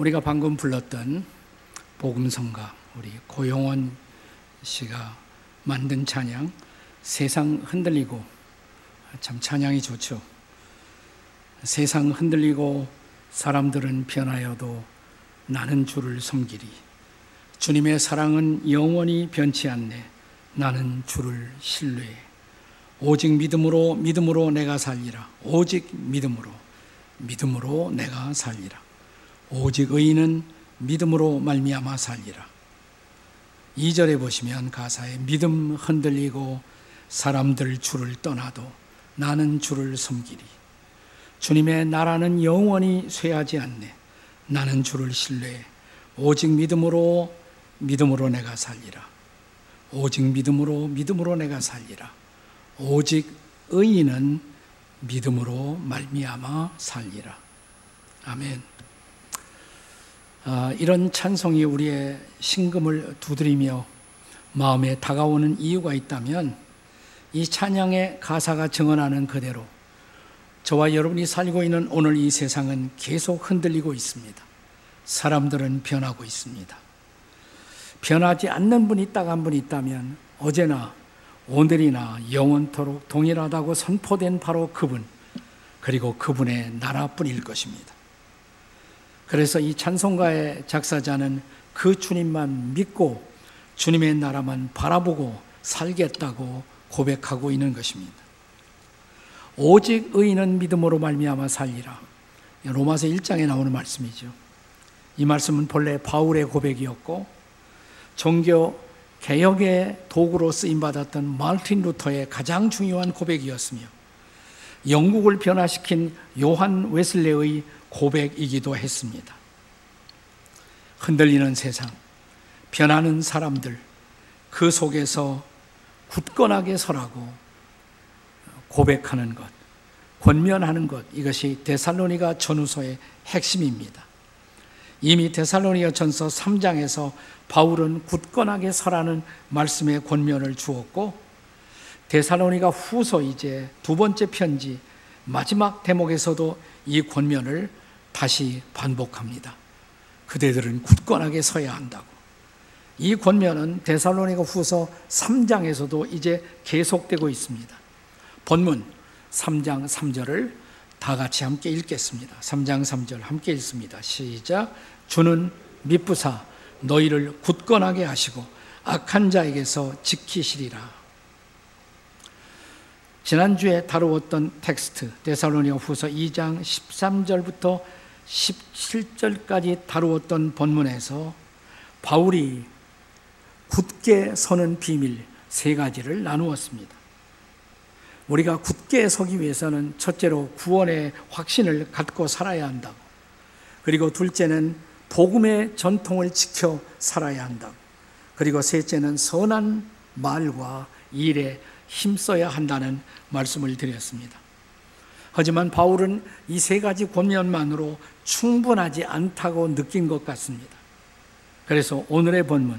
우리가 방금 불렀던 복음성가 우리 고용원 씨가 만든 찬양 세상 흔들리고 참 찬양이 좋죠. 세상 흔들리고 사람들은 변하여도 나는 주를 섬기리. 주님의 사랑은 영원히 변치 않네. 나는 주를 신뢰해. 오직 믿음으로 믿음으로 내가 살리라. 오직 믿음으로 믿음으로 내가 살리라. 오직 의인은 믿음으로 말미암아 살리라. 2절에 보시면 가사에 믿음 흔들리고 사람들 주를 떠나도 나는 주를 섬기리. 주님의 나라는 영원히 쇠하지 않네. 나는 주를 신뢰해. 오직 믿음으로 믿음으로 내가 살리라. 오직 믿음으로 믿음으로 내가 살리라. 오직 의인은 믿음으로 말미암아 살리라. 아멘. 아, 이런 찬송이 우리의 신금을 두드리며 마음에 다가오는 이유가 있다면 이 찬양의 가사가 증언하는 그대로 저와 여러분이 살고 있는 오늘 이 세상은 계속 흔들리고 있습니다. 사람들은 변하고 있습니다. 변하지 않는 분이 딱 한 분 있다면 어제나 오늘이나 영원토록 동일하다고 선포된 바로 그분, 그리고 그분의 나라뿐일 것입니다. 그래서 이 찬송가의 작사자는 그 주님만 믿고 주님의 나라만 바라보고 살겠다고 고백하고 있는 것입니다. 오직 의인은 믿음으로 말미암아 살리라. 로마서 1장에 나오는 말씀이죠. 이 말씀은 본래 바울의 고백이었고 종교 개혁의 도구로 쓰임 받았던 말틴 루터의 가장 중요한 고백이었으며 영국을 변화시킨 요한 웨슬레의 고백이기도 했습니다. 흔들리는 세상, 변하는 사람들, 그 속에서 굳건하게 서라고 고백하는 것, 권면하는 것, 이것이 데살로니가 전후서의 핵심입니다. 이미 데살로니가 전서 3장에서 바울은 굳건하게 서라는 말씀의 권면을 주었고, 데살로니가 후서 이제 두 번째 편지 마지막 대목에서도 이 권면을 다시 반복합니다. 그대들은 굳건하게 서야 한다고. 이 권면은 데살로니가 후서 3장에서도 이제 계속되고 있습니다. 본문 3장 3절을 다 같이 함께 읽겠습니다. 3장 3절 함께 읽습니다. 시작. 주는 미쁘사 너희를 굳건하게 하시고 악한 자에게서 지키시리라. 지난주에 다루었던 텍스트 데살로니가 후서 2장 13절부터 17절까지 다루었던 본문에서 바울이 굳게 서는 비밀 세 가지를 나누었습니다. 우리가 굳게 서기 위해서는 첫째로 구원의 확신을 갖고 살아야 한다고. 그리고 둘째는 복음의 전통을 지켜 살아야 한다고. 그리고 셋째는 선한 말과 일에 힘써야 한다는 말씀을 드렸습니다. 하지만 바울은 이 세 가지 권면만으로 충분하지 않다고 느낀 것 같습니다. 그래서 오늘의 본문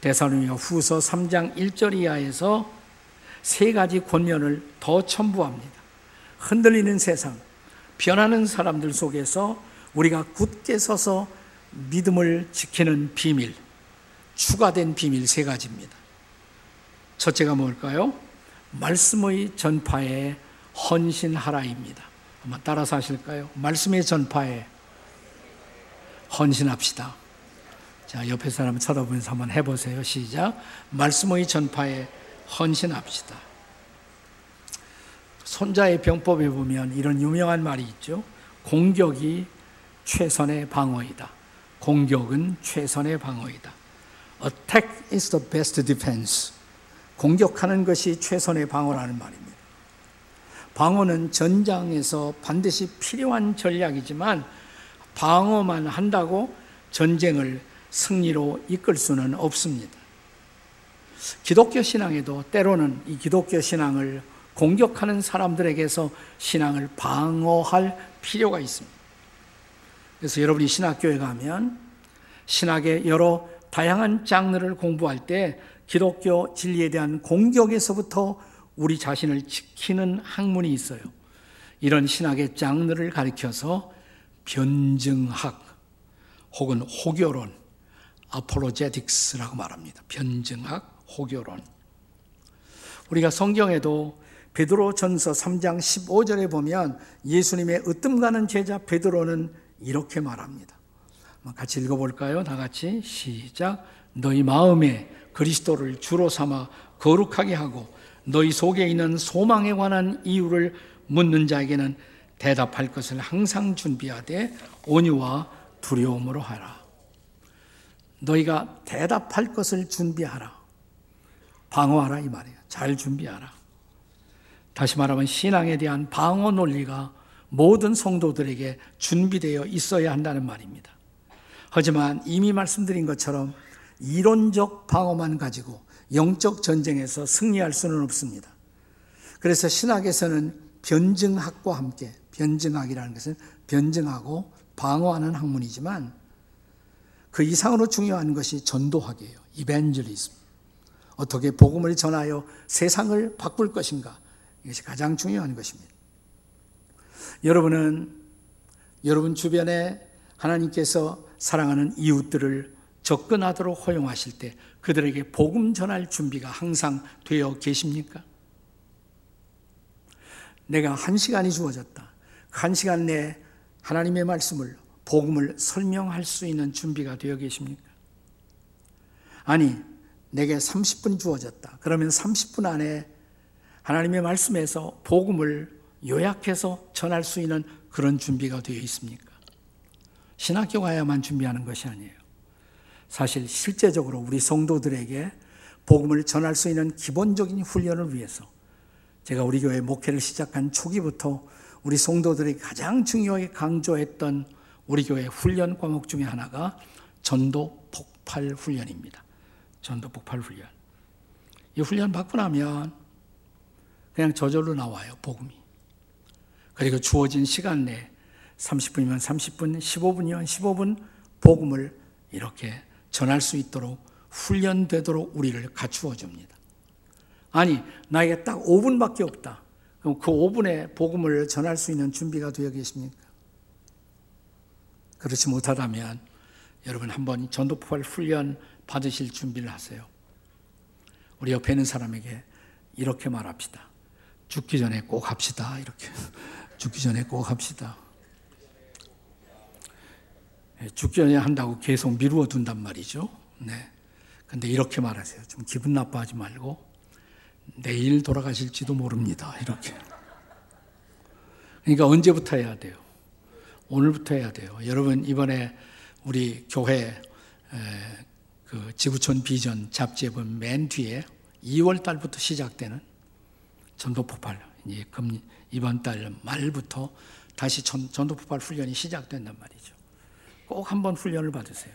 대사로니가 후서 3장 1절 이하에서 세 가지 권면을 더 첨부합니다. 흔들리는 세상, 변하는 사람들 속에서 우리가 굳게 서서 믿음을 지키는 비밀, 추가된 비밀 세 가지입니다. 첫째가 뭘까요? 말씀의 전파에 헌신하라입니다. 한번 따라서 하실까요? 말씀의 전파에 헌신합시다. 자, 옆에 사람 쳐다보면서 한번 해보세요. 시작. 말씀의 전파에 헌신합시다. 손자의 병법에 보면 이런 유명한 말이 있죠. 공격이 최선의 방어이다. 공격은 최선의 방어이다. Attack is the best defense. 공격하는 것이 최선의 방어라는 말입니다. 방어는 전장에서 반드시 필요한 전략이지만 방어만 한다고 전쟁을 승리로 이끌 수는 없습니다. 기독교 신앙에도 때로는 이 기독교 신앙을 공격하는 사람들에게서 신앙을 방어할 필요가 있습니다. 그래서 여러분이 신학교에 가면 신학의 여러 다양한 장르를 공부할 때 기독교 진리에 대한 공격에서부터 우리 자신을 지키는 학문이 있어요. 이런 신학의 장르를 가리켜서 변증학, 혹은 호교론, 아폴로제틱스라고 말합니다. 변증학, 호교론. 우리가 성경에도 베드로 전서 3장 15절에 보면 예수님의 으뜸 가는 제자 베드로는 이렇게 말합니다. 같이 읽어볼까요? 다 같이 시작. 너희 마음에 그리스도를 주로 삼아 거룩하게 하고 너희 속에 있는 소망에 관한 이유를 묻는 자에게는 대답할 것을 항상 준비하되 온유와 두려움으로 하라. 너희가 대답할 것을 준비하라. 방어하라 이 말이에요. 잘 준비하라. 다시 말하면 신앙에 대한 방어 논리가 모든 성도들에게 준비되어 있어야 한다는 말입니다. 하지만 이미 말씀드린 것처럼 이론적 방어만 가지고 영적 전쟁에서 승리할 수는 없습니다. 그래서 신학에서는 변증학과 함께 변증학이라는 것은 변증하고 방어하는 학문이지만 그 이상으로 중요한 것이 전도학이에요. 이벤젤리즘. 어떻게 복음을 전하여 세상을 바꿀 것인가? 이것이 가장 중요한 것입니다. 여러분은 여러분 주변에 하나님께서 사랑하는 이웃들을 접근하도록 허용하실 때 그들에게 복음 전할 준비가 항상 되어 계십니까? 내가 한 시간이 주어졌다. 그한 시간 내에 하나님의 말씀을, 복음을 설명할 수 있는 준비가 되어 계십니까? 아니, 내게 30분 주어졌다. 그러면 30분 안에 하나님의 말씀에서 복음을 요약해서 전할 수 있는 그런 준비가 되어 있습니까? 신학교 가야만 준비하는 것이 아니에요. 사실 실제적으로 우리 성도들에게 복음을 전할 수 있는 기본적인 훈련을 위해서 제가 우리 교회 목회를 시작한 초기부터 우리 성도들이 가장 중요하게 강조했던 우리 교회 훈련 과목 중에 하나가 전도 폭발 훈련입니다. 전도 폭발 훈련. 이 훈련 받고 나면 그냥 저절로 나와요, 복음이. 그리고 주어진 시간 내 30분이면 30분, 15분이면 15분 복음을 이렇게 전할 수 있도록 훈련되도록 우리를 갖추어 줍니다. 아니, 나에게 딱 5분밖에 없다. 그럼 그 5분에 복음을 전할 수 있는 준비가 되어 계십니까? 그렇지 못하다면 여러분 한번 전도포발 훈련 받으실 준비를 하세요. 우리 옆에 있는 사람에게 이렇게 말합시다. 죽기 전에 꼭 합시다. 이렇게. 죽기 전에 꼭 합시다. 예, 죽기 전에 한다고 계속 미루어 둔단 말이죠. 네. 근데 이렇게 말하세요. 좀 기분 나빠하지 말고 내일 돌아가실지도 모릅니다. 이렇게. 그러니까 언제부터 해야 돼요? 오늘부터 해야 돼요. 여러분 이번에 우리 교회 그 지구촌 비전 잡지에 보면 맨 뒤에 2월 달부터 시작되는 전도 폭발 이번 달 말부터 다시 전도 폭발 훈련이 시작된단 말이죠. 꼭 한번 훈련을 받으세요.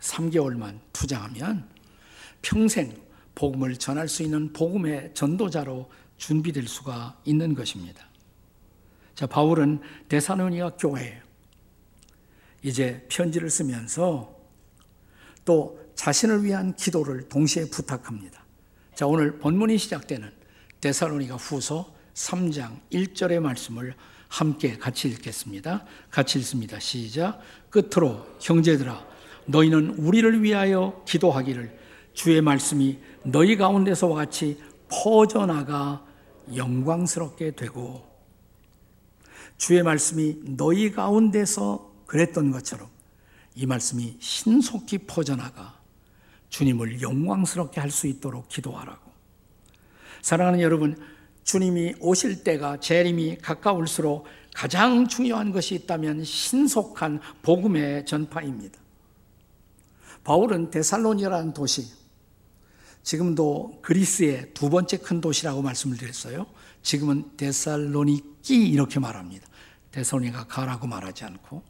3개월만 투자하면 평생 복음을 전할 수 있는 복음의 전도자로 준비될 수가 있는 것입니다. 자, 바울은 데사로니가 교회에 이제 편지를 쓰면서 또 자신을 위한 기도를 동시에 부탁합니다. 자, 오늘 본문이 시작되는 데사로니가 후서 3장 1절의 말씀을 함께 같이 읽겠습니다. 같이 읽습니다. 시작. 끝으로 형제들아 너희는 우리를 위하여 기도하기를 주의 말씀이 너희 가운데서와 같이 퍼져나가 영광스럽게 되고 주의 말씀이 너희 가운데서 그랬던 것처럼 이 말씀이 신속히 퍼져나가 주님을 영광스럽게 할 수 있도록 기도하라고. 사랑하는 여러분, 주님이 오실 때가 재림이 가까울수록 가장 중요한 것이 있다면 신속한 복음의 전파입니다. 바울은 데살로니라는 도시, 지금도 그리스의 두 번째 큰 도시라고 말씀을 드렸어요. 지금은 데살로니키 이렇게 말합니다. 데살로니가 가라고 말하지 않고.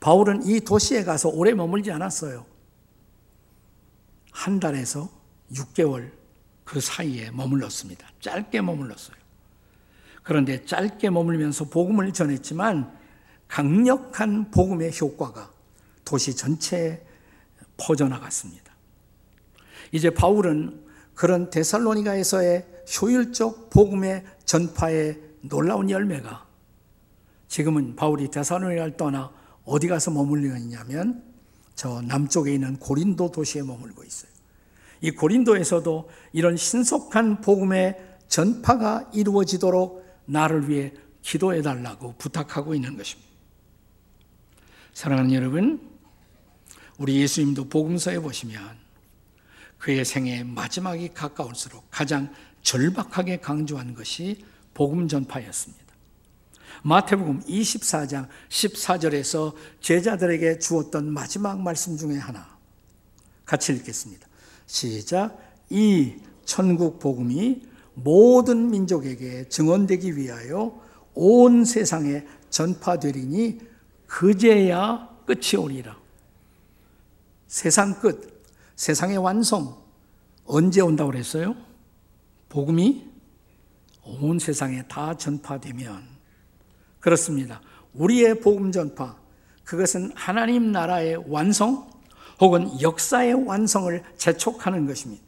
바울은 이 도시에 가서 오래 머물지 않았어요. 한 달에서 6개월 그 사이에 머물렀습니다. 짧게 머물렀어요. 그런데 짧게 머물면서 복음을 전했지만 강력한 복음의 효과가 도시 전체에 퍼져나갔습니다. 이제 바울은 그런 데살로니가에서의 효율적 복음의 전파의 놀라운 열매가 지금은 바울이 데살로니가를 떠나 어디 가서 머물러 있냐면 저 남쪽에 있는 고린도 도시에 머물고 있어요. 이 고린도에서도 이런 신속한 복음의 전파가 이루어지도록 나를 위해 기도해 달라고 부탁하고 있는 것입니다. 사랑하는 여러분, 우리 예수님도 복음서에 보시면 그의 생애 마지막이 가까울수록 가장 절박하게 강조한 것이 복음 전파였습니다. 마태복음 24장 14절에서 제자들에게 주었던 마지막 말씀 중에 하나 같이 읽겠습니다. 시작. 이 천국 복음이 모든 민족에게 증언되기 위하여 온 세상에 전파되리니 그제야 끝이 오리라. 세상 끝, 세상의 완성 언제 온다고 그랬어요? 복음이 온 세상에 다 전파되면 그렇습니다. 우리의 복음 전파 그것은 하나님 나라의 완성 혹은 역사의 완성을 재촉하는 것입니다.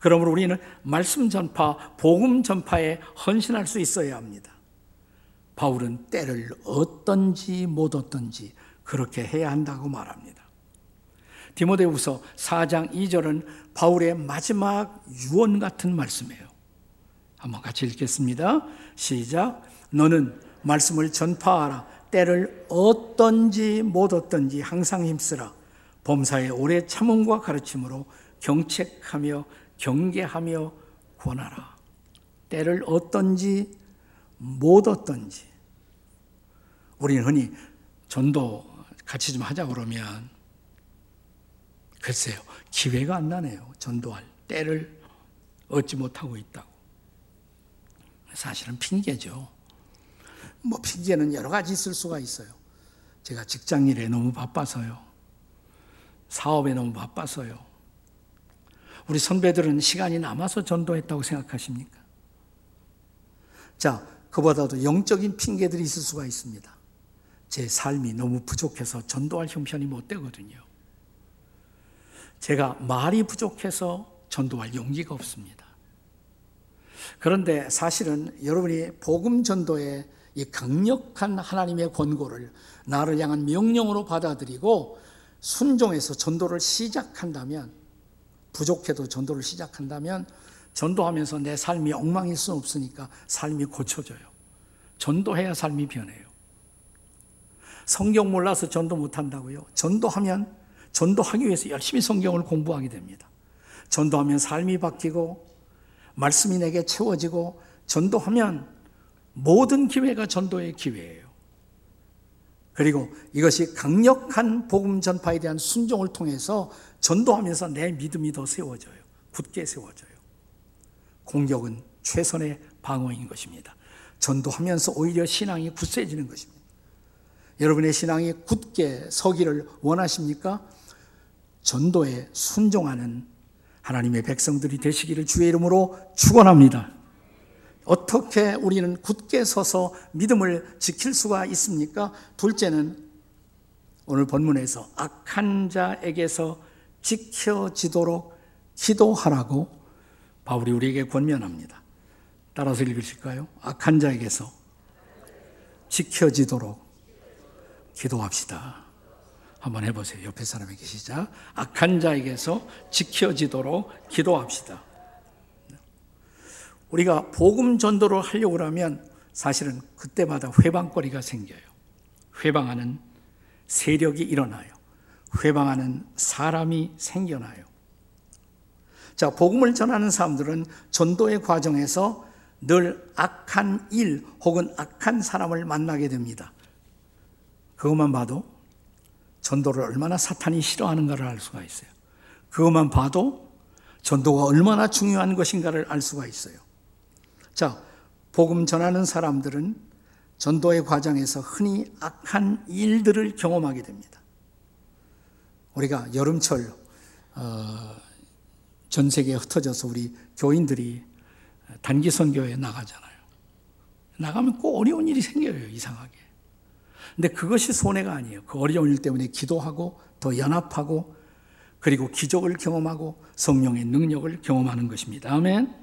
그러므로 우리는 말씀 전파, 복음 전파에 헌신할 수 있어야 합니다. 바울은 때를 어떤지 못 어떤지 그렇게 해야 한다고 말합니다. 디모데후서 4장 2절은 바울의 마지막 유언 같은 말씀이에요. 한번 같이 읽겠습니다. 시작. 너는 말씀을 전파하라. 때를 어떤지 못 어떤지 항상 힘쓰라. 범사의 오래 참음과 가르침으로 경책하며 경계하며 권하라. 때를 어떤지 못 어떤지. 우리는 흔히 전도 같이 좀 하자 그러면 글쎄요 기회가 안 나네요. 전도할 때를 얻지 못하고 있다고. 사실은 핑계죠. 뭐 핑계는 여러 가지 있을 수가 있어요. 제가 직장 일에 너무 바빠서요. 사업에 너무 바빠서요. 우리 선배들은 시간이 남아서 전도했다고 생각하십니까? 자, 그보다도 영적인 핑계들이 있을 수가 있습니다. 제 삶이 너무 부족해서 전도할 형편이 못 되거든요. 제가 말이 부족해서 전도할 용기가 없습니다. 그런데 사실은 여러분이 복음 전도의 이 강력한 하나님의 권고를 나를 향한 명령으로 받아들이고 순종해서 전도를 시작한다면 부족해도 전도를 시작한다면 전도하면서 내 삶이 엉망일 수 없으니까 삶이 고쳐져요. 전도해야 삶이 변해요. 성경 몰라서 전도 못한다고요? 전도하면 전도하기 위해서 열심히 성경을 공부하게 됩니다. 전도하면 삶이 바뀌고 말씀이 내게 채워지고 전도하면 모든 기회가 전도의 기회예요. 그리고 이것이 강력한 복음 전파에 대한 순종을 통해서 전도하면서 내 믿음이 더 세워져요. 굳게 세워져요. 공격은 최선의 방어인 것입니다. 전도하면서 오히려 신앙이 굳세지는 것입니다. 여러분의 신앙이 굳게 서기를 원하십니까? 전도에 순종하는 하나님의 백성들이 되시기를 주의 이름으로 축원합니다. 어떻게 우리는 굳게 서서 믿음을 지킬 수가 있습니까? 둘째는 오늘 본문에서 악한 자에게서 지켜지도록 기도하라고 바울이 우리에게 권면합니다. 따라서 읽으실까요? 악한 자에게서 지켜지도록 기도합시다. 한번 해보세요. 옆에 사람에게 시작. 악한 자에게서 지켜지도록 기도합시다. 우리가 복음 전도를 하려고 하면 사실은 그때마다 회방거리가 생겨요. 회방하는 세력이 일어나요. 회방하는 사람이 생겨나요. 자, 복음을 전하는 사람들은 전도의 과정에서 늘 악한 일 혹은 악한 사람을 만나게 됩니다. 그것만 봐도 전도를 얼마나 사탄이 싫어하는가를 알 수가 있어요. 그것만 봐도 전도가 얼마나 중요한 것인가를 알 수가 있어요. 자, 복음 전하는 사람들은 전도의 과정에서 흔히 악한 일들을 경험하게 됩니다. 우리가 여름철 어, 전 세계에 흩어져서 우리 교인들이 단기 선교에 나가잖아요. 나가면 꼭 어려운 일이 생겨요, 이상하게. 근데 그것이 손해가 아니에요. 그 어려운 일 때문에 기도하고 더 연합하고 그리고 기적을 경험하고 성령의 능력을 경험하는 것입니다. 아멘.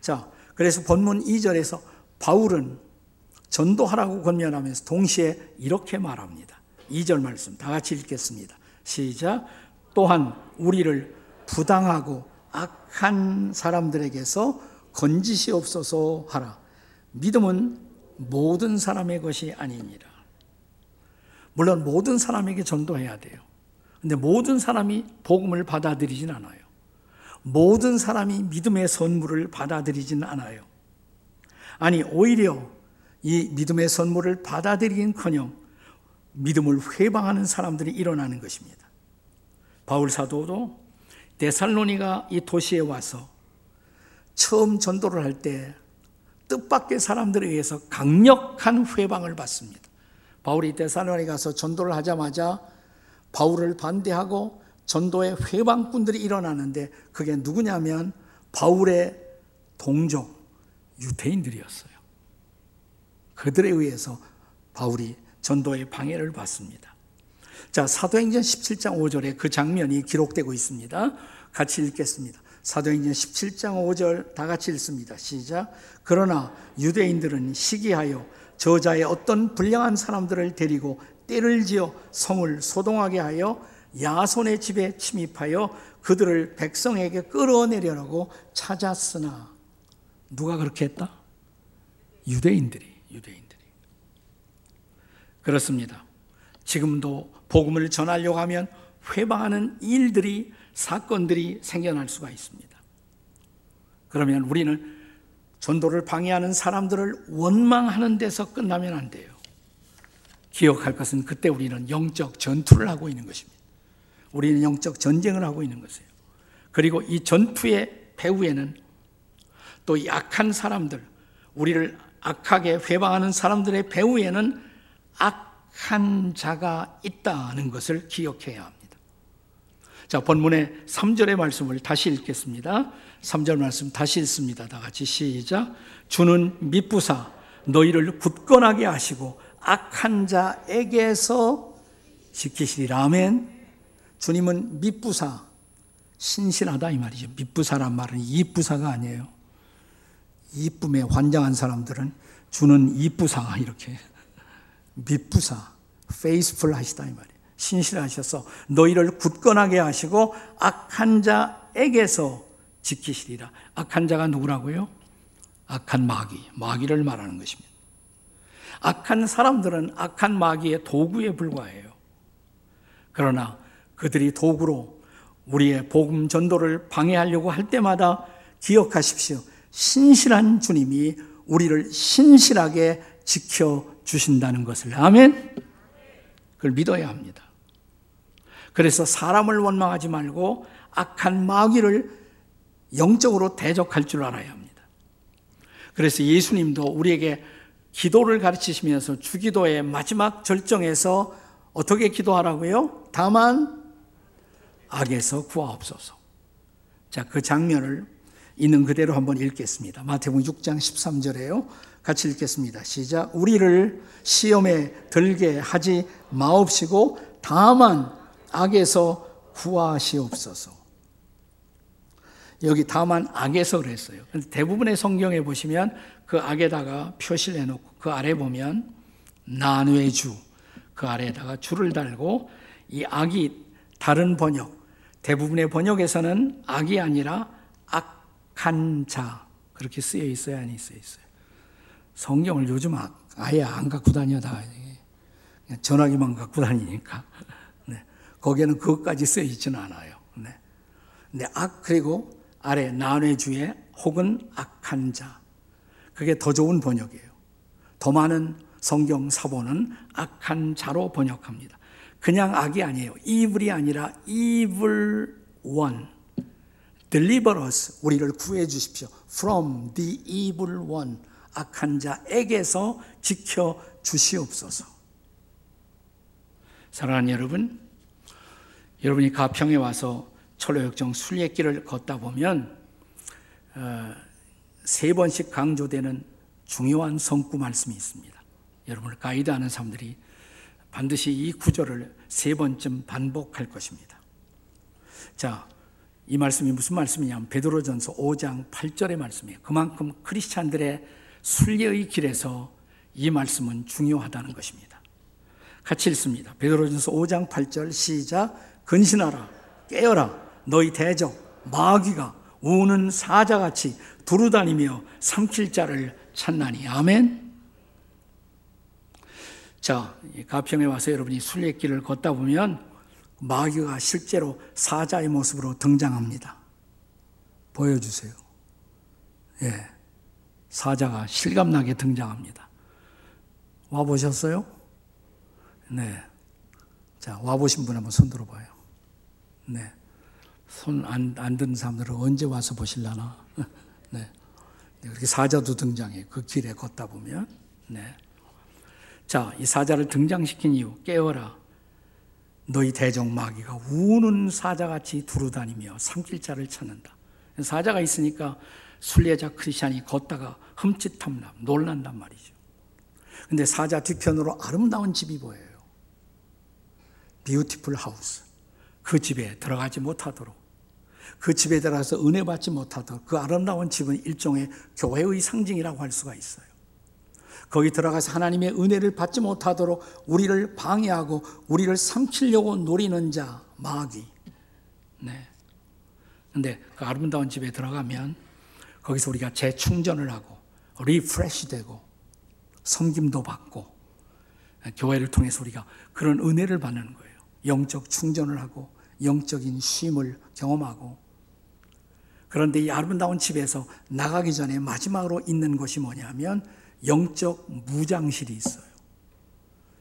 자, 그래서 본문 2절에서 바울은 전도하라고 권면하면서 동시에 이렇게 말합니다. 2절 말씀 다 같이 읽겠습니다. 시작. 또한 우리를 부당하고 악한 사람들에게서 건지시옵소서 하라. 믿음은 모든 사람의 것이 아니니라. 물론 모든 사람에게 전도해야 돼요. 근데 모든 사람이 복음을 받아들이진 않아요. 모든 사람이 믿음의 선물을 받아들이진 않아요. 아니, 오히려 이 믿음의 선물을 받아들이긴 커녕 믿음을 회방하는 사람들이 일어나는 것입니다. 바울 사도도 데살로니가 이 도시에 와서 처음 전도를 할 때 뜻밖의 사람들에 의해서 강력한 회방을 받습니다. 바울이 데살로니 가서 전도를 하자마자 바울을 반대하고 전도의 회방꾼들이 일어나는데 그게 누구냐면 바울의 동족 유대인들이었어요. 그들에 의해서 바울이 전도의 방해를 받습니다. 자, 사도행전 17장 5절에 그 장면이 기록되고 있습니다. 같이 읽겠습니다. 사도행전 17장 5절 다 같이 읽습니다. 시작. 그러나 유대인들은 시기하여 저자의 어떤 불량한 사람들을 데리고 때를 지어 성을 소동하게 하여 야손의 집에 침입하여 그들을 백성에게 끌어내려고 찾았으나 누가 그렇게 했다? 유대인들이 유대인들이 그렇습니다. 지금도 복음을 전하려고 하면 회방하는 일들이 사건들이 생겨날 수가 있습니다. 그러면 우리는 전도를 방해하는 사람들을 원망하는 데서 끝나면 안 돼요. 기억할 것은 그때 우리는 영적 전투를 하고 있는 것입니다. 우리는 영적 전쟁을 하고 있는 것이에요. 그리고 이 전투의 배후에는 또 약한 사람들, 우리를 악하게 회방하는 사람들의 배후에는 악한 자가 있다는 것을 기억해야 합니다. 자, 본문의 3절의 말씀을 다시 읽겠습니다. 3절 말씀 다시 읽습니다. 다 같이 시작. 주는 미부사 너희를 굳건하게 하시고 악한 자에게서 지키시리라. 아멘. 주님은 미부사 신실하다 이 말이죠. 미부사란 말은 이부사가 아니에요. 이쁨에 환장한 사람들은 주는 이부사 이렇게 미부사 페이스풀 하시다 이 말이에요. 신실하셔서 너희를 굳건하게 하시고 악한 자에게서 지키시리라. 악한 자가 누구라고요? 악한 마귀, 마귀를 말하는 것입니다. 악한 사람들은 악한 마귀의 도구에 불과해요. 그러나 그들이 도구로 우리의 복음 전도를 방해하려고 할 때마다 기억하십시오. 신실한 주님이 우리를 신실하게 지켜 주신다는 것을. 아멘. 그걸 믿어야 합니다. 그래서 사람을 원망하지 말고 악한 마귀를 영적으로 대적할 줄 알아야 합니다. 그래서 예수님도 우리에게 기도를 가르치시면서 주기도의 마지막 절정에서 어떻게 기도하라고요? 다만 악에서 구하옵소서. 자, 그 장면을 있는 그대로 한번 읽겠습니다. 마태복음 6장 13절에요. 같이 읽겠습니다. 시작. 우리를 시험에 들게 하지 마옵시고 다만 악에서 구하시옵소서. 여기 다만 악에서 그랬어요. 대부분의 성경에 보시면 그 악에다가 표시를 해놓고 그 아래 보면 나누의 주, 그 아래에다가 줄을 달고 이 악이 다른 번역, 대부분의 번역에서는 악이 아니라 악한 자, 그렇게 쓰여 있어야 아니 쓰여 있어요. 성경을 요즘 아예 안 갖고 다녀 다. 전화기만 갖고 다니니까. 거기에는 그것까지 쓰여 있지는 않아요. 네. 근데 악 그리고 아래 난외주의 혹은 악한 자. 그게 더 좋은 번역이에요. 더 많은 성경 사본은 악한 자로 번역합니다. 그냥 악이 아니에요. 이블이 아니라 evil one. deliver us. 우리를 구해 주십시오. from the evil one. 악한 자에게서 지켜 주시옵소서. 사랑하는 여러분, 여러분이 가평에 와서 철로역정 순례길을 걷다 보면 어, 세 번씩 강조되는 중요한 성구 말씀이 있습니다. 여러분을 가이드하는 사람들이 반드시 이 구절을 세 번쯤 반복할 것입니다. 자, 이 말씀이 무슨 말씀이냐면 베드로전서 5장 8절의 말씀이에요. 그만큼 크리스찬들의 순례의 길에서 이 말씀은 중요하다는 것입니다. 같이 읽습니다. 베드로전서 5장 8절 시작 근신하라 깨어라 너희 대적 마귀가 우는 사자같이 두루다니며 삼킬 자를 찾나니 아멘. 자, 가평에 와서 여러분이 순례길을 걷다 보면 마귀가 실제로 사자의 모습으로 등장합니다. 보여주세요. 예. 사자가 실감나게 등장합니다. 와 보셨어요? 네. 자, 와 보신 분 한번 손 들어봐요. 네. 손 안, 안든 사람들은 언제 와서 보실라나? 네. 그렇게 사자도 등장해. 그 길에 걷다 보면. 네. 자, 이 사자를 등장시킨 이유, 깨어라. 너희 대적 마귀가 우는 사자같이 두루다니며 삼킬 자를 찾는다. 사자가 있으니까 순례자 크리스찬이 걷다가 흠칫함나 놀란단 말이죠. 근데 사자 뒤편으로 아름다운 집이 보여요. 뷰티풀 하우스. 그 집에 들어가지 못하도록 그 집에 들어가서 은혜 받지 못하도록 그 아름다운 집은 일종의 교회의 상징이라고 할 수가 있어요. 거기 들어가서 하나님의 은혜를 받지 못하도록 우리를 방해하고 우리를 삼키려고 노리는 자 마귀. 네. 근데 그 아름다운 집에 들어가면 거기서 우리가 재충전을 하고 refresh 되고 섬김도 받고 교회를 통해서 우리가 그런 은혜를 받는 거예요. 영적 충전을 하고 영적인 쉼을 경험하고 그런데 이 아름다운 집에서 나가기 전에 마지막으로 있는 것이 뭐냐면 영적 무장실이 있어요.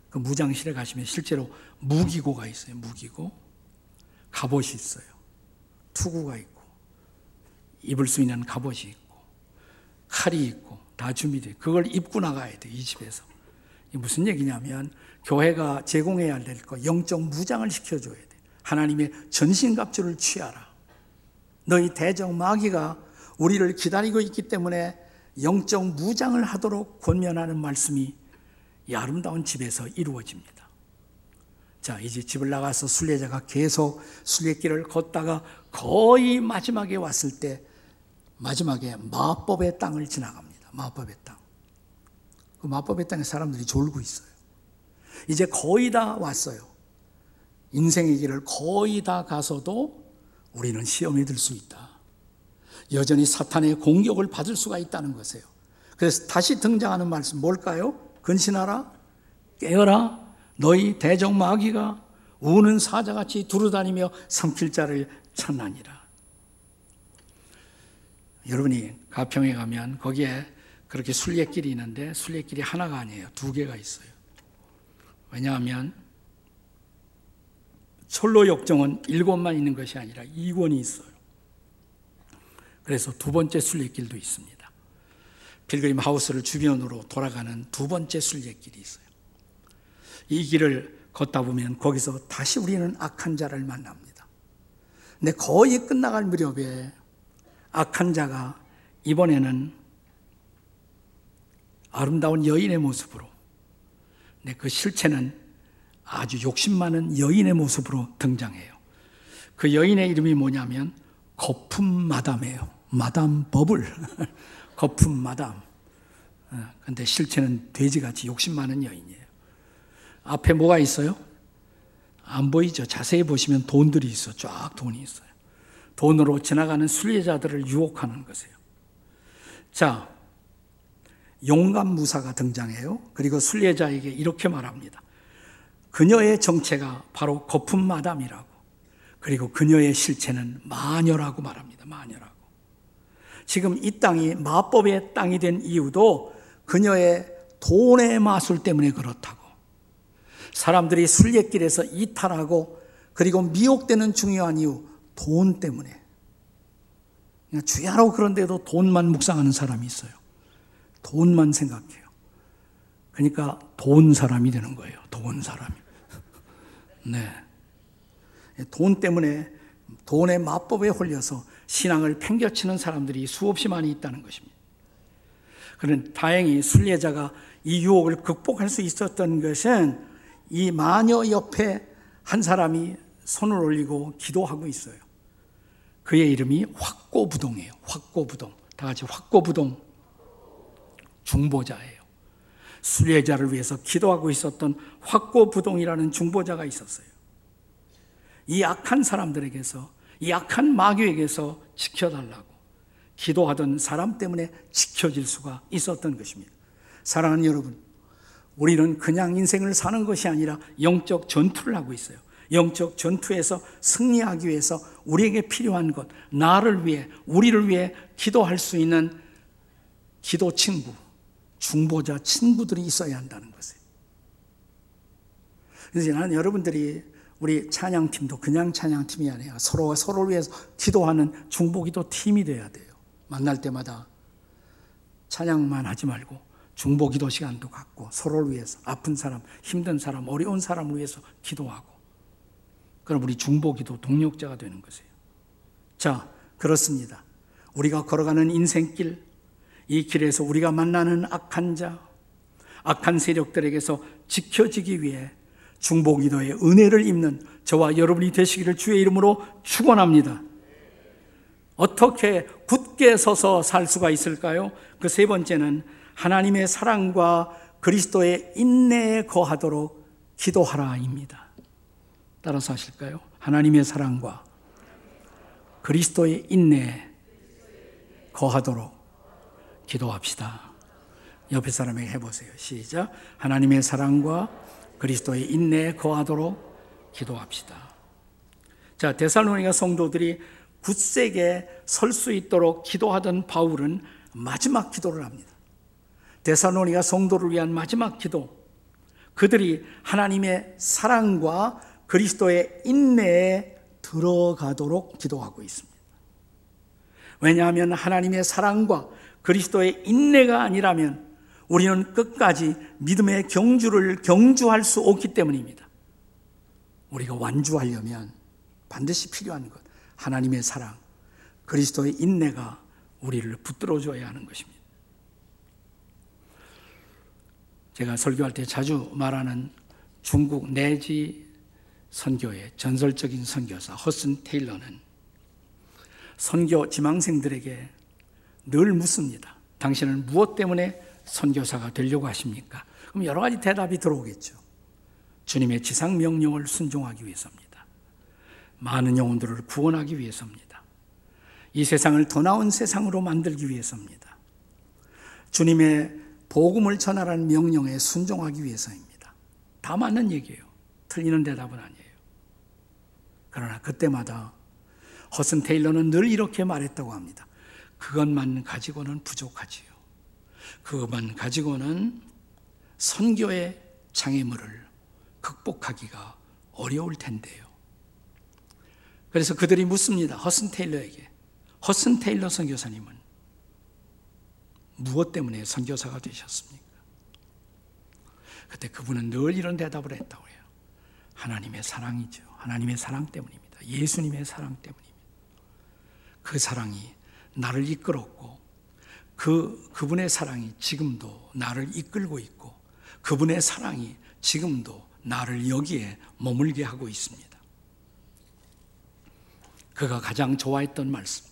그 무장실에 가시면 실제로 무기고가 있어요. 무기고 갑옷이 있어요. 투구가 있고 입을 수 있는 갑옷이 있고 칼이 있고 다 준비돼. 그걸 입고 나가야 돼. 이 집에서. 이 무슨 얘기냐면 교회가 제공해야 될 거 영적 무장을 시켜줘야 돼. 하나님의 전신갑주를 취하라. 너희 대적 마귀가 우리를 기다리고 있기 때문에 영적 무장을 하도록 권면하는 말씀이 이 아름다운 집에서 이루어집니다. 자, 이제 집을 나가서 순례자가 계속 순례길을 걷다가 거의 마지막에 왔을 때 마지막에 마법의 땅을 지나갑니다. 마법의 땅. 그 마법의 땅에 사람들이 졸고 있어요. 이제 거의 다 왔어요. 인생의 길을 거의 다 가서도 우리는 시험에 들 수 있다. 여전히 사탄의 공격을 받을 수가 있다는 것이에요. 그래서 다시 등장하는 말씀 뭘까요? 근신하라, 깨어라, 너희 대적 마귀가 우는 사자같이 두루다니며 삼킬 자를 찾나니라. 여러분이 가평에 가면 거기에 그렇게 순례길이 있는데 순례길이 하나가 아니에요. 두 개가 있어요. 왜냐하면 철로 역정은 일권만 있는 것이 아니라 이권이 있어요. 그래서 두 번째 순례길도 있습니다. 필그림 하우스를 주변으로 돌아가는 두 번째 순례길이 있어요. 이 길을 걷다 보면 거기서 다시 우리는 악한 자를 만납니다. 근데 거의 끝나갈 무렵에 악한 자가 이번에는 아름다운 여인의 모습으로 그 실체는 아주 욕심 많은 여인의 모습으로 등장해요. 그 여인의 이름이 뭐냐면 거품 마담이에요. 마담 버블. 거품 마담. 어, 근데 실체는 돼지같이 욕심 많은 여인이에요. 앞에 뭐가 있어요? 안 보이죠? 자세히 보시면 돈들이 있어. 쫙 돈이 있어요. 돈으로 지나가는 순례자들을 유혹하는 것이에요. 자, 용감 무사가 등장해요. 그리고 순례자에게 이렇게 말합니다. 그녀의 정체가 바로 거품 마담이라고. 그리고 그녀의 실체는 마녀라고 말합니다. 마녀라고. 지금 이 땅이 마법의 땅이 된 이유도 그녀의 돈의 마술 때문에 그렇다고. 사람들이 순례길에서 이탈하고 그리고 미혹되는 중요한 이유 돈 때문에. 주야로 그런데도 돈만 묵상하는 사람이 있어요. 돈만 생각해요. 그러니까 돈 사람이 되는 거예요. 돈 사람이. 네. 돈 때문에 돈의 마법에 홀려서 신앙을 팽겨치는 사람들이 수없이 많이 있다는 것입니다. 그런 다행히 순례자가 이 유혹을 극복할 수 있었던 것은 이 마녀 옆에 한 사람이 손을 올리고 기도하고 있어요. 그의 이름이 확고부동이에요. 확고부동. 다 같이 확고부동 중보자예요. 순례자를 위해서 기도하고 있었던 확고부동이라는 중보자가 있었어요. 이 악한 사람들에게서 이 악한 마귀에게서 지켜달라고 기도하던 사람 때문에 지켜질 수가 있었던 것입니다. 사랑하는 여러분, 우리는 그냥 인생을 사는 것이 아니라 영적 전투를 하고 있어요. 영적 전투에서 승리하기 위해서 우리에게 필요한 것, 나를 위해, 우리를 위해 기도할 수 있는 기도 친구, 중보자 친구들이 있어야 한다는 것이에요. 그래서 나는 여러분들이 우리 찬양팀도 그냥 찬양팀이 아니라 서로가 서로를 위해서 기도하는 중보기도 팀이 돼야 돼요. 만날 때마다 찬양만 하지 말고 중보기도 시간도 갖고 서로를 위해서 아픈 사람, 힘든 사람, 어려운 사람을 위해서 기도하고 그럼 우리 중보기도 동력자가 되는 것이에요. 자, 그렇습니다. 우리가 걸어가는 인생길, 이 길에서 우리가 만나는 악한 자, 악한 세력들에게서 지켜지기 위해 중보기도의 은혜를 입는 저와 여러분이 되시기를 주의 이름으로 축원합니다. 어떻게 굳게 서서 살 수가 있을까요? 그 세 번째는 하나님의 사랑과 그리스도의 인내에 거하도록 기도하라입니다. 따라서 하실까요? 하나님의 사랑과 그리스도의 인내에 거하도록 기도합시다. 옆에 사람에게 해보세요. 시작. 하나님의 사랑과 그리스도의 인내에 거하도록 기도합시다. 자, 데살로니가 성도들이 굳세게 설 수 있도록 기도하던 바울은 마지막 기도를 합니다. 데살로니가 성도를 위한 마지막 기도. 그들이 하나님의 사랑과 그리스도의 인내에 들어가도록 기도하고 있습니다. 왜냐하면 하나님의 사랑과 그리스도의 인내가 아니라면 우리는 끝까지 믿음의 경주를 경주할 수 없기 때문입니다. 우리가 완주하려면 반드시 필요한 것, 하나님의 사랑, 그리스도의 인내가 우리를 붙들어 줘야 하는 것입니다. 제가 설교할 때 자주 말하는 중국 내지 선교의 전설적인 선교사 허슨 테일러는 선교 지망생들에게 늘 묻습니다. 당신은 무엇 때문에 선교사가 되려고 하십니까? 그럼 여러 가지 대답이 들어오겠죠. 주님의 지상 명령을 순종하기 위해서입니다. 많은 영혼들을 구원하기 위해서입니다. 이 세상을 더 나은 세상으로 만들기 위해서입니다. 주님의 복음을 전하라는 명령에 순종하기 위해서입니다. 다 맞는 얘기예요. 틀리는 대답은 아니에요. 그러나 그때마다 허슨 테일러는 늘 이렇게 말했다고 합니다. 그것만 가지고는 부족하지요. 그것만 가지고는 선교의 장애물을 극복하기가 어려울 텐데요. 그래서 그들이 묻습니다. 허슨 테일러에게. 허슨 테일러 선교사님은 무엇 때문에 선교사가 되셨습니까? 그때 그분은 늘 이런 대답을 했다고 해요. 하나님의 사랑이죠. 하나님의 사랑 때문입니다. 예수님의 사랑 때문입니다. 그 사랑이 나를 이끌었고 그 그분의 사랑이 지금도 나를 이끌고 있고 그분의 사랑이 지금도 나를 여기에 머물게 하고 있습니다. 그가 가장 좋아했던 말씀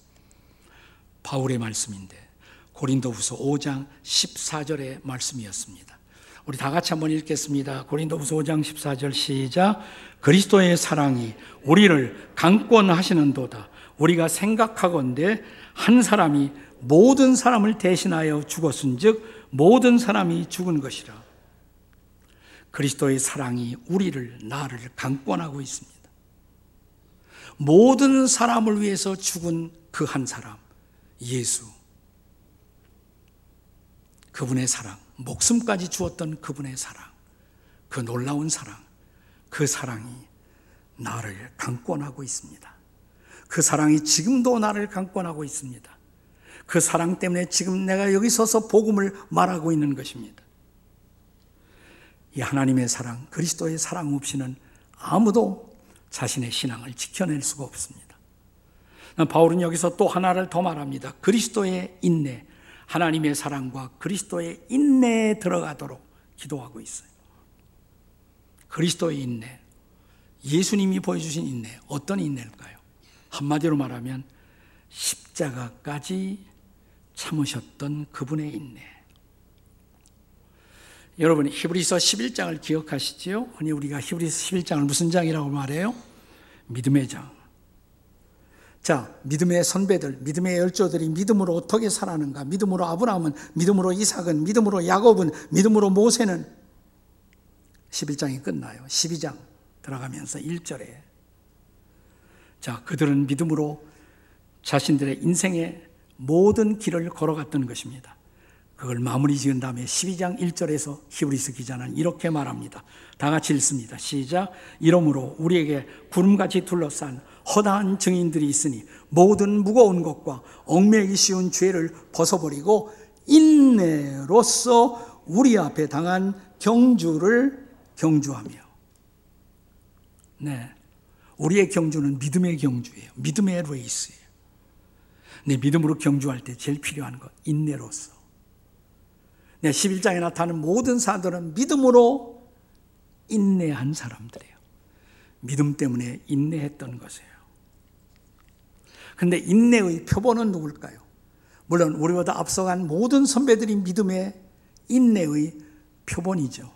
바울의 말씀인데 고린도후서 5장 14절의 말씀이었습니다. 우리 다 같이 한번 읽겠습니다. 고린도후서 5장 14절 시작. 그리스도의 사랑이 우리를 강권하시는도다. 우리가 생각하건대 한 사람이 모든 사람을 대신하여 죽었은즉 모든 사람이 죽은 것이라. 그리스도의 사랑이 우리를 나를 강권하고 있습니다. 모든 사람을 위해서 죽은 그 한 사람 예수 그분의 사랑, 목숨까지 주었던 그분의 사랑, 그 놀라운 사랑, 그 사랑이 나를 강권하고 있습니다. 그 사랑이 지금도 나를 강권하고 있습니다. 그 사랑 때문에 지금 내가 여기 서서 복음을 말하고 있는 것입니다. 이 하나님의 사랑, 그리스도의 사랑 없이는 아무도 자신의 신앙을 지켜낼 수가 없습니다. 바울은 여기서 또 하나를 더 말합니다. 그리스도의 인내, 하나님의 사랑과 그리스도의 인내에 들어가도록 기도하고 있어요. 그리스도의 인내, 예수님이 보여주신 인내, 어떤 인내일까요? 한마디로 말하면 십자가까지 참으셨던 그분의 인내. 여러분 히브리서 11장을 기억하시지요? 아니 우리가 히브리서 11장을 무슨 장이라고 말해요? 믿음의 장. 자, 믿음의 선배들, 믿음의 열조들이 믿음으로 어떻게 살았는가? 믿음으로 아브라함은, 믿음으로 이삭은, 믿음으로 야곱은, 믿음으로 모세는 11장이 끝나요. 12장 들어가면서 1절에 자, 그들은 믿음으로 자신들의 인생의 모든 길을 걸어갔던 것입니다. 그걸 마무리 지은 다음에 12장 1절에서 히브리스 기자는 이렇게 말합니다. 다 같이 읽습니다. 시작. 이러므로 우리에게 구름같이 둘러싼 허다한 증인들이 있으니 모든 무거운 것과 얽매이기 쉬운 죄를 벗어버리고 인내로서 우리 앞에 당한 경주를 경주하며 네. 우리의 경주는 믿음의 경주예요. 믿음의 레이스예요. 네, 믿음으로 경주할 때 제일 필요한 것 인내로서 네, 11장에 나타나는 모든 사들은 믿음으로 인내한 사람들이에요. 믿음 때문에 인내했던 것이에요. 근데 인내의 표본은 누굴까요? 물론 우리보다 앞서간 모든 선배들이 믿음의 인내의 표본이죠.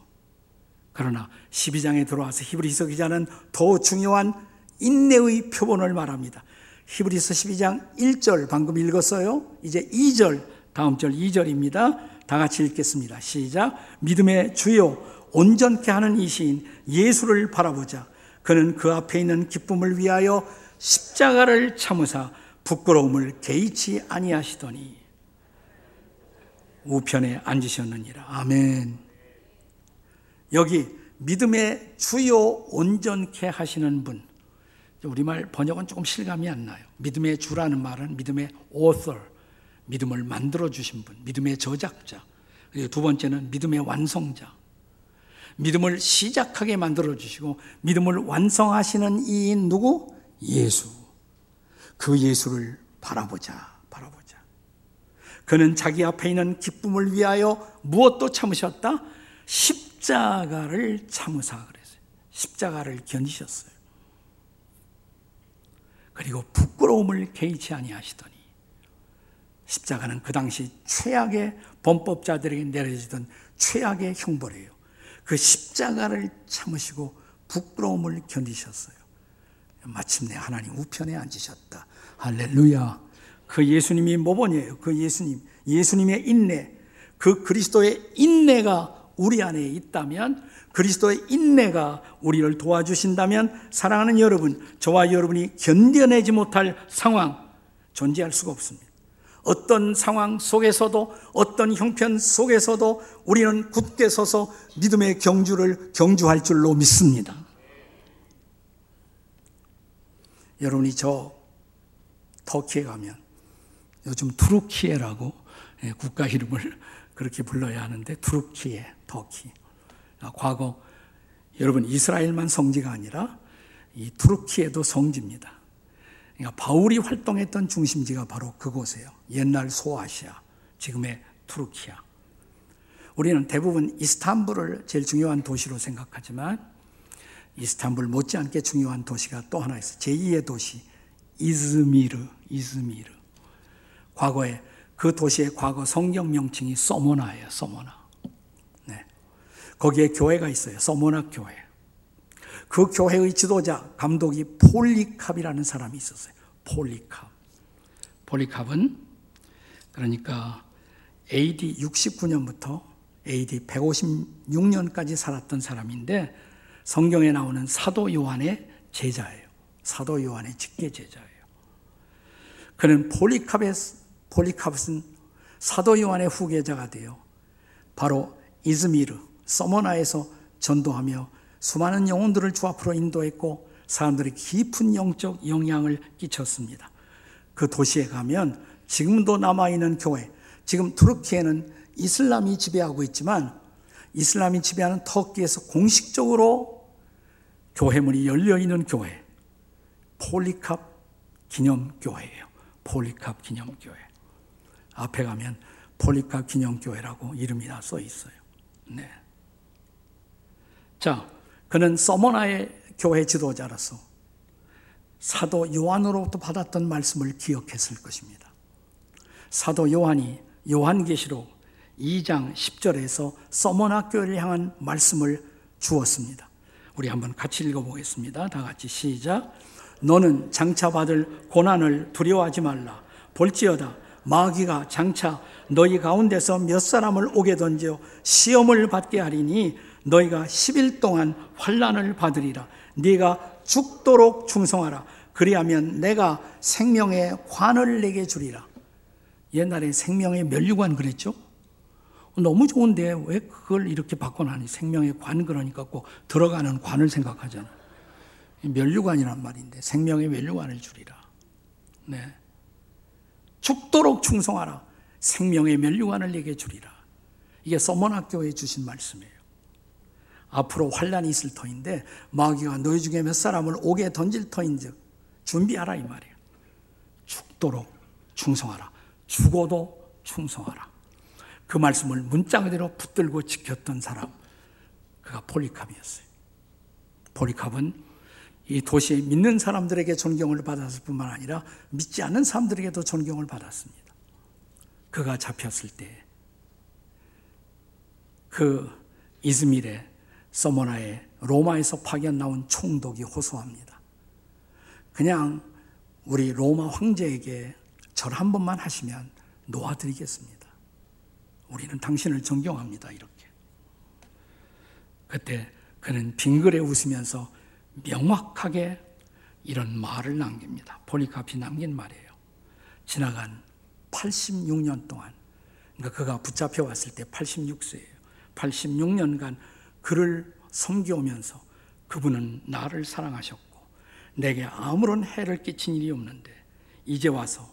그러나 12장에 들어와서 히브리서 기자는 더 중요한 인내의 표본을 말합니다. 히브리서 12장 1절 방금 읽었어요. 이제 2절 다음 절 2절입니다. 다 같이 읽겠습니다. 시작. 믿음의 주요 온전케 하는 이시인 예수를 바라보자. 그는 그 앞에 있는 기쁨을 위하여 십자가를 참으사 부끄러움을 개의치 아니하시더니 우편에 앉으셨느니라. 아멘. 여기 믿음의 주요 온전케 하시는 분. 우리말 번역은 조금 실감이 안 나요. 믿음의 주라는 말은 믿음의 author, 믿음을 만들어 주신 분, 믿음의 저작자. 그리고 두 번째는 믿음의 완성자. 믿음을 시작하게 만들어 주시고 믿음을 완성하시는 이인 누구? 예수. 그 예수를 바라보자. 바라보자. 그는 자기 앞에 있는 기쁨을 위하여 무엇도 참으셨다? 십 자가를 참으사 그랬어요. 십자가를 견디셨어요. 그리고 부끄러움을 개의치 아니하시더니 십자가는 그 당시 최악의 범법자들에게 내려지던 최악의 형벌이에요. 그 십자가를 참으시고 부끄러움을 견디셨어요. 마침내 하나님 우편에 앉으셨다. 할렐루야. 그 예수님이 모본이에요. 그 예수님, 예수님의 인내, 그 그리스도의 인내가 우리 안에 있다면 그리스도의 인내가 우리를 도와주신다면 사랑하는 여러분, 저와 여러분이 견뎌내지 못할 상황 존재할 수가 없습니다. 어떤 상황 속에서도 어떤 형편 속에서도 우리는 굳게 서서 믿음의 경주를 경주할 줄로 믿습니다. 여러분이 저 터키에 가면 요즘 투르키에라고 예, 국가 이름을 그렇게 불러야 하는데 투르키에, 터키. 아, 과거 여러분 이스라엘만 성지가 아니라 이 투르키에도 성지입니다. 그러니까 바울이 활동했던 중심지가 바로 그곳이에요. 옛날 소아시아, 지금의 투르키에. 우리는 대부분 이스탄불을 제일 중요한 도시로 생각하지만 이스탄불 못지않게 중요한 도시가 또 하나 있어요. 제2의 도시 이즈미르, 이즈미르. 과거에 그 도시의 과거 성경 명칭이 서모나예요. 서모나. 네. 거기에 교회가 있어요. 서모나 교회. 그 교회의 지도자, 감독이 폴리캅이라는 사람이 있었어요. 폴리캅. 폴리캅은 그러니까 AD 69년부터 AD 156년까지 살았던 사람인데 성경에 나오는 사도 요한의 제자예요. 사도 요한의 직계 제자예요. 그는 폴리캅의 폴리캅은 사도 요한의 후계자가 되어 바로 이즈미르 서머나에서 전도하며 수많은 영혼들을 주 앞으로 인도했고 사람들이 깊은 영적 영향을 끼쳤습니다. 그 도시에 가면 지금도 남아있는 교회, 지금 투르키에는 이슬람이 지배하고 있지만 이슬람이 지배하는 터키에서 공식적으로 교회문이 열려있는 교회, 폴리캅 기념교회예요. 폴리캅 기념교회. 앞에 가면 폴리캅 기념교회라고 이름이 써 있어요. 네. 자, 그는 서머나의 교회 지도자로서 사도 요한으로부터 받았던 말씀을 기억했을 것입니다. 사도 요한이 요한계시록 2장 10절에서 서머나 교회를 향한 말씀을 주었습니다. 우리 한번 같이 읽어보겠습니다. 다 같이 시작. 너는 장차 받을 고난을 두려워하지 말라. 볼지어다 마귀가 장차 너희 가운데서 몇 사람을 오게 던져 시험을 받게 하리니 너희가 10일 동안 환란을 받으리라. 네가 죽도록 충성하라. 그리하면 내가 생명의 관을 내게 주리라. 옛날에 생명의 면류관 그랬죠? 너무 좋은데 왜 그걸 이렇게 바꿔나니? 생명의 관 그러니까 꼭 들어가는 관을 생각하잖아. 면류관이란 말인데 생명의 면류관을 주리라. 네. 죽도록 충성하라. 생명의 면류관을 내게 주리라. 이게 서머학교에 주신 말씀이에요. 앞으로 환란이 있을 터인데 마귀가 너희 중에 몇 사람을 옥에 던질 터인즉 준비하라 이 말이에요. 죽도록 충성하라. 죽어도 충성하라. 그 말씀을 문자 그대로 붙들고 지켰던 사람 그가 폴리캅이었어요. 폴리캅은 이 도시에 믿는 사람들에게 존경을 받았을 뿐만 아니라 믿지 않는 사람들에게도 존경을 받았습니다. 그가 잡혔을 때 그 이즈밀의 서모나에 로마에서 파견 나온 총독이 호소합니다. 그냥 우리 로마 황제에게 절 한 번만 하시면 놓아드리겠습니다. 우리는 당신을 존경합니다. 이렇게. 그때 그는 빙글에 웃으면서 명확하게 이런 말을 남깁니다. 폴리카피 남긴 말이에요. 지나간 86년 동안, 그러니까 그가 붙잡혀 왔을 때 86세예요. 86년간 그를 섬겨오면서 그분은 나를 사랑하셨고, 내게 아무런 해를 끼친 일이 없는데, 이제 와서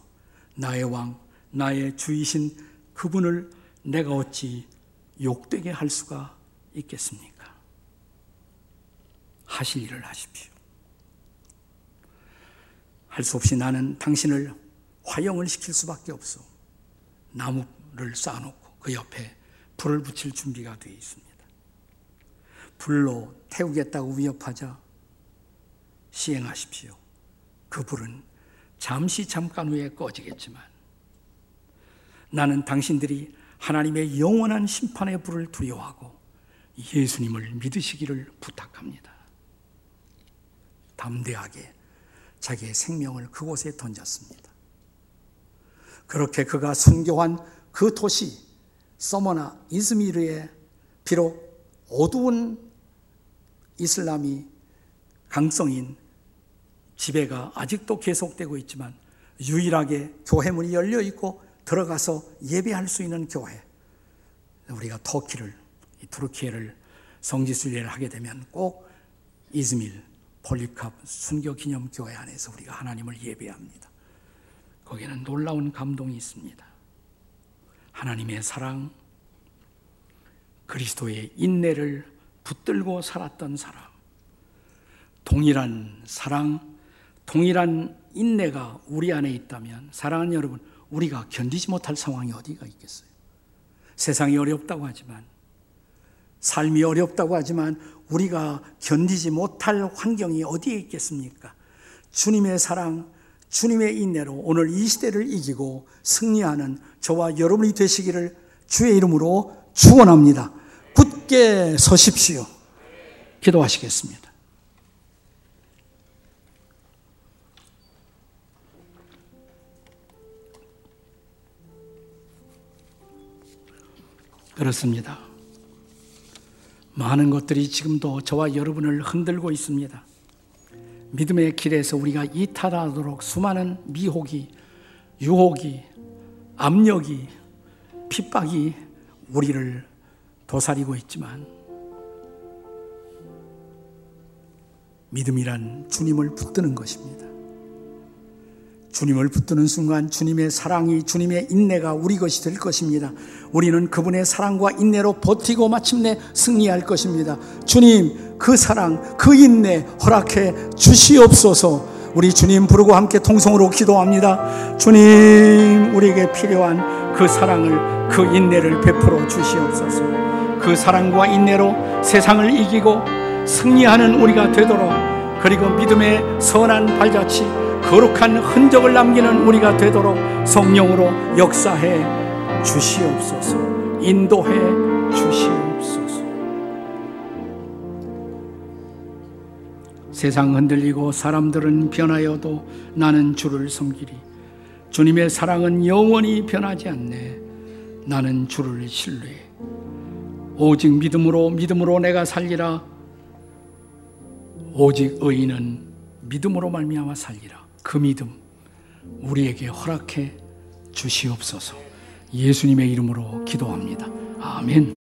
나의 왕, 나의 주이신 그분을 내가 어찌 욕되게 할 수가 있겠습니까? 하실 일을 하십시오. 할 수 없이 나는 당신을 화영을 시킬 수밖에 없어. 나무를 쌓아놓고 그 옆에 불을 붙일 준비가 되어 있습니다. 불로 태우겠다고 위협하자 시행하십시오. 그 불은 잠시 잠깐 후에 꺼지겠지만 나는 당신들이 하나님의 영원한 심판의 불을 두려워하고 예수님을 믿으시기를 부탁합니다. 담대하게 자기의 생명을 그곳에 던졌습니다. 그렇게 그가 순교한 그 도시 서머나 이즈미르에 비록 어두운 이슬람이 강성인 지배가 아직도 계속되고 있지만 유일하게 교회 문이 열려 있고 들어가서 예배할 수 있는 교회. 우리가 터키를, 투르키예를 성지순례를 하게 되면 꼭 이즈밀, 폴리캅 순교 기념 교회 안에서 우리가 하나님을 예배합니다. 거기는 놀라운 감동이 있습니다. 하나님의 사랑, 그리스도의 인내를 붙들고 살았던 사람, 동일한 사랑, 동일한 인내가 우리 안에 있다면, 사랑하는 여러분, 우리가 견디지 못할 상황이 어디가 있겠어요? 세상이 어렵다고 하지만, 삶이 어렵다고 하지만 우리가 견디지 못할 환경이 어디에 있겠습니까? 주님의 사랑, 주님의 인내로 오늘 이 시대를 이기고 승리하는 저와 여러분이 되시기를 주의 이름으로 축원합니다. 굳게 서십시오. 기도하시겠습니다. 그렇습니다. 많은 것들이 지금도 저와 여러분을 흔들고 있습니다. 믿음의 길에서 우리가 이탈하도록 수많은 미혹이, 유혹이, 압력이, 핍박이 우리를 도사리고 있지만 믿음이란 주님을 붙드는 것입니다. 주님을 붙드는 순간 주님의 사랑이 주님의 인내가 우리 것이 될 것입니다. 우리는 그분의 사랑과 인내로 버티고 마침내 승리할 것입니다. 주님 그 사랑 그 인내 허락해 주시옵소서. 우리 주님 부르고 함께 통성으로 기도합니다. 주님 우리에게 필요한 그 사랑을 그 인내를 베풀어 주시옵소서. 그 사랑과 인내로 세상을 이기고 승리하는 우리가 되도록 그리고 믿음의 선한 발자취 거룩한 흔적을 남기는 우리가 되도록 성령으로 역사해 주시옵소서. 인도해 주시옵소서. 세상 흔들리고 사람들은 변하여도 나는 주를 섬기리. 주님의 사랑은 영원히 변하지 않네. 나는 주를 신뢰해. 오직 믿음으로 믿음으로 내가 살리라. 오직 의인은 믿음으로 말미암아 살리라. 그 믿음 우리에게 허락해 주시옵소서. 예수님의 이름으로 기도합니다. 아멘.